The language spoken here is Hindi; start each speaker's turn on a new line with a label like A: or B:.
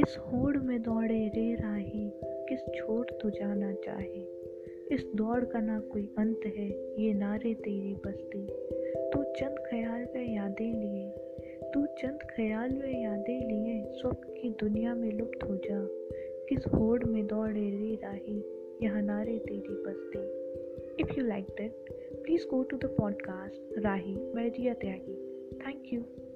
A: किस होड़ में दौड़े रे राही, किस छोड़ तू जाना चाहे इस दौड़ का ना कोई अंत है, ये नारे तेरी बस्ती तू चंद ख्याल में यादें लिए, तू चंद ख्याल में यादें लिए, स्वप्न की दुनिया में लुप्त हो जा किस होड़ में दौड़े रे राही, यह नारे तेरी बस्ती if you like that please go to the podcast Rahi by Jia Tyagi. Thank.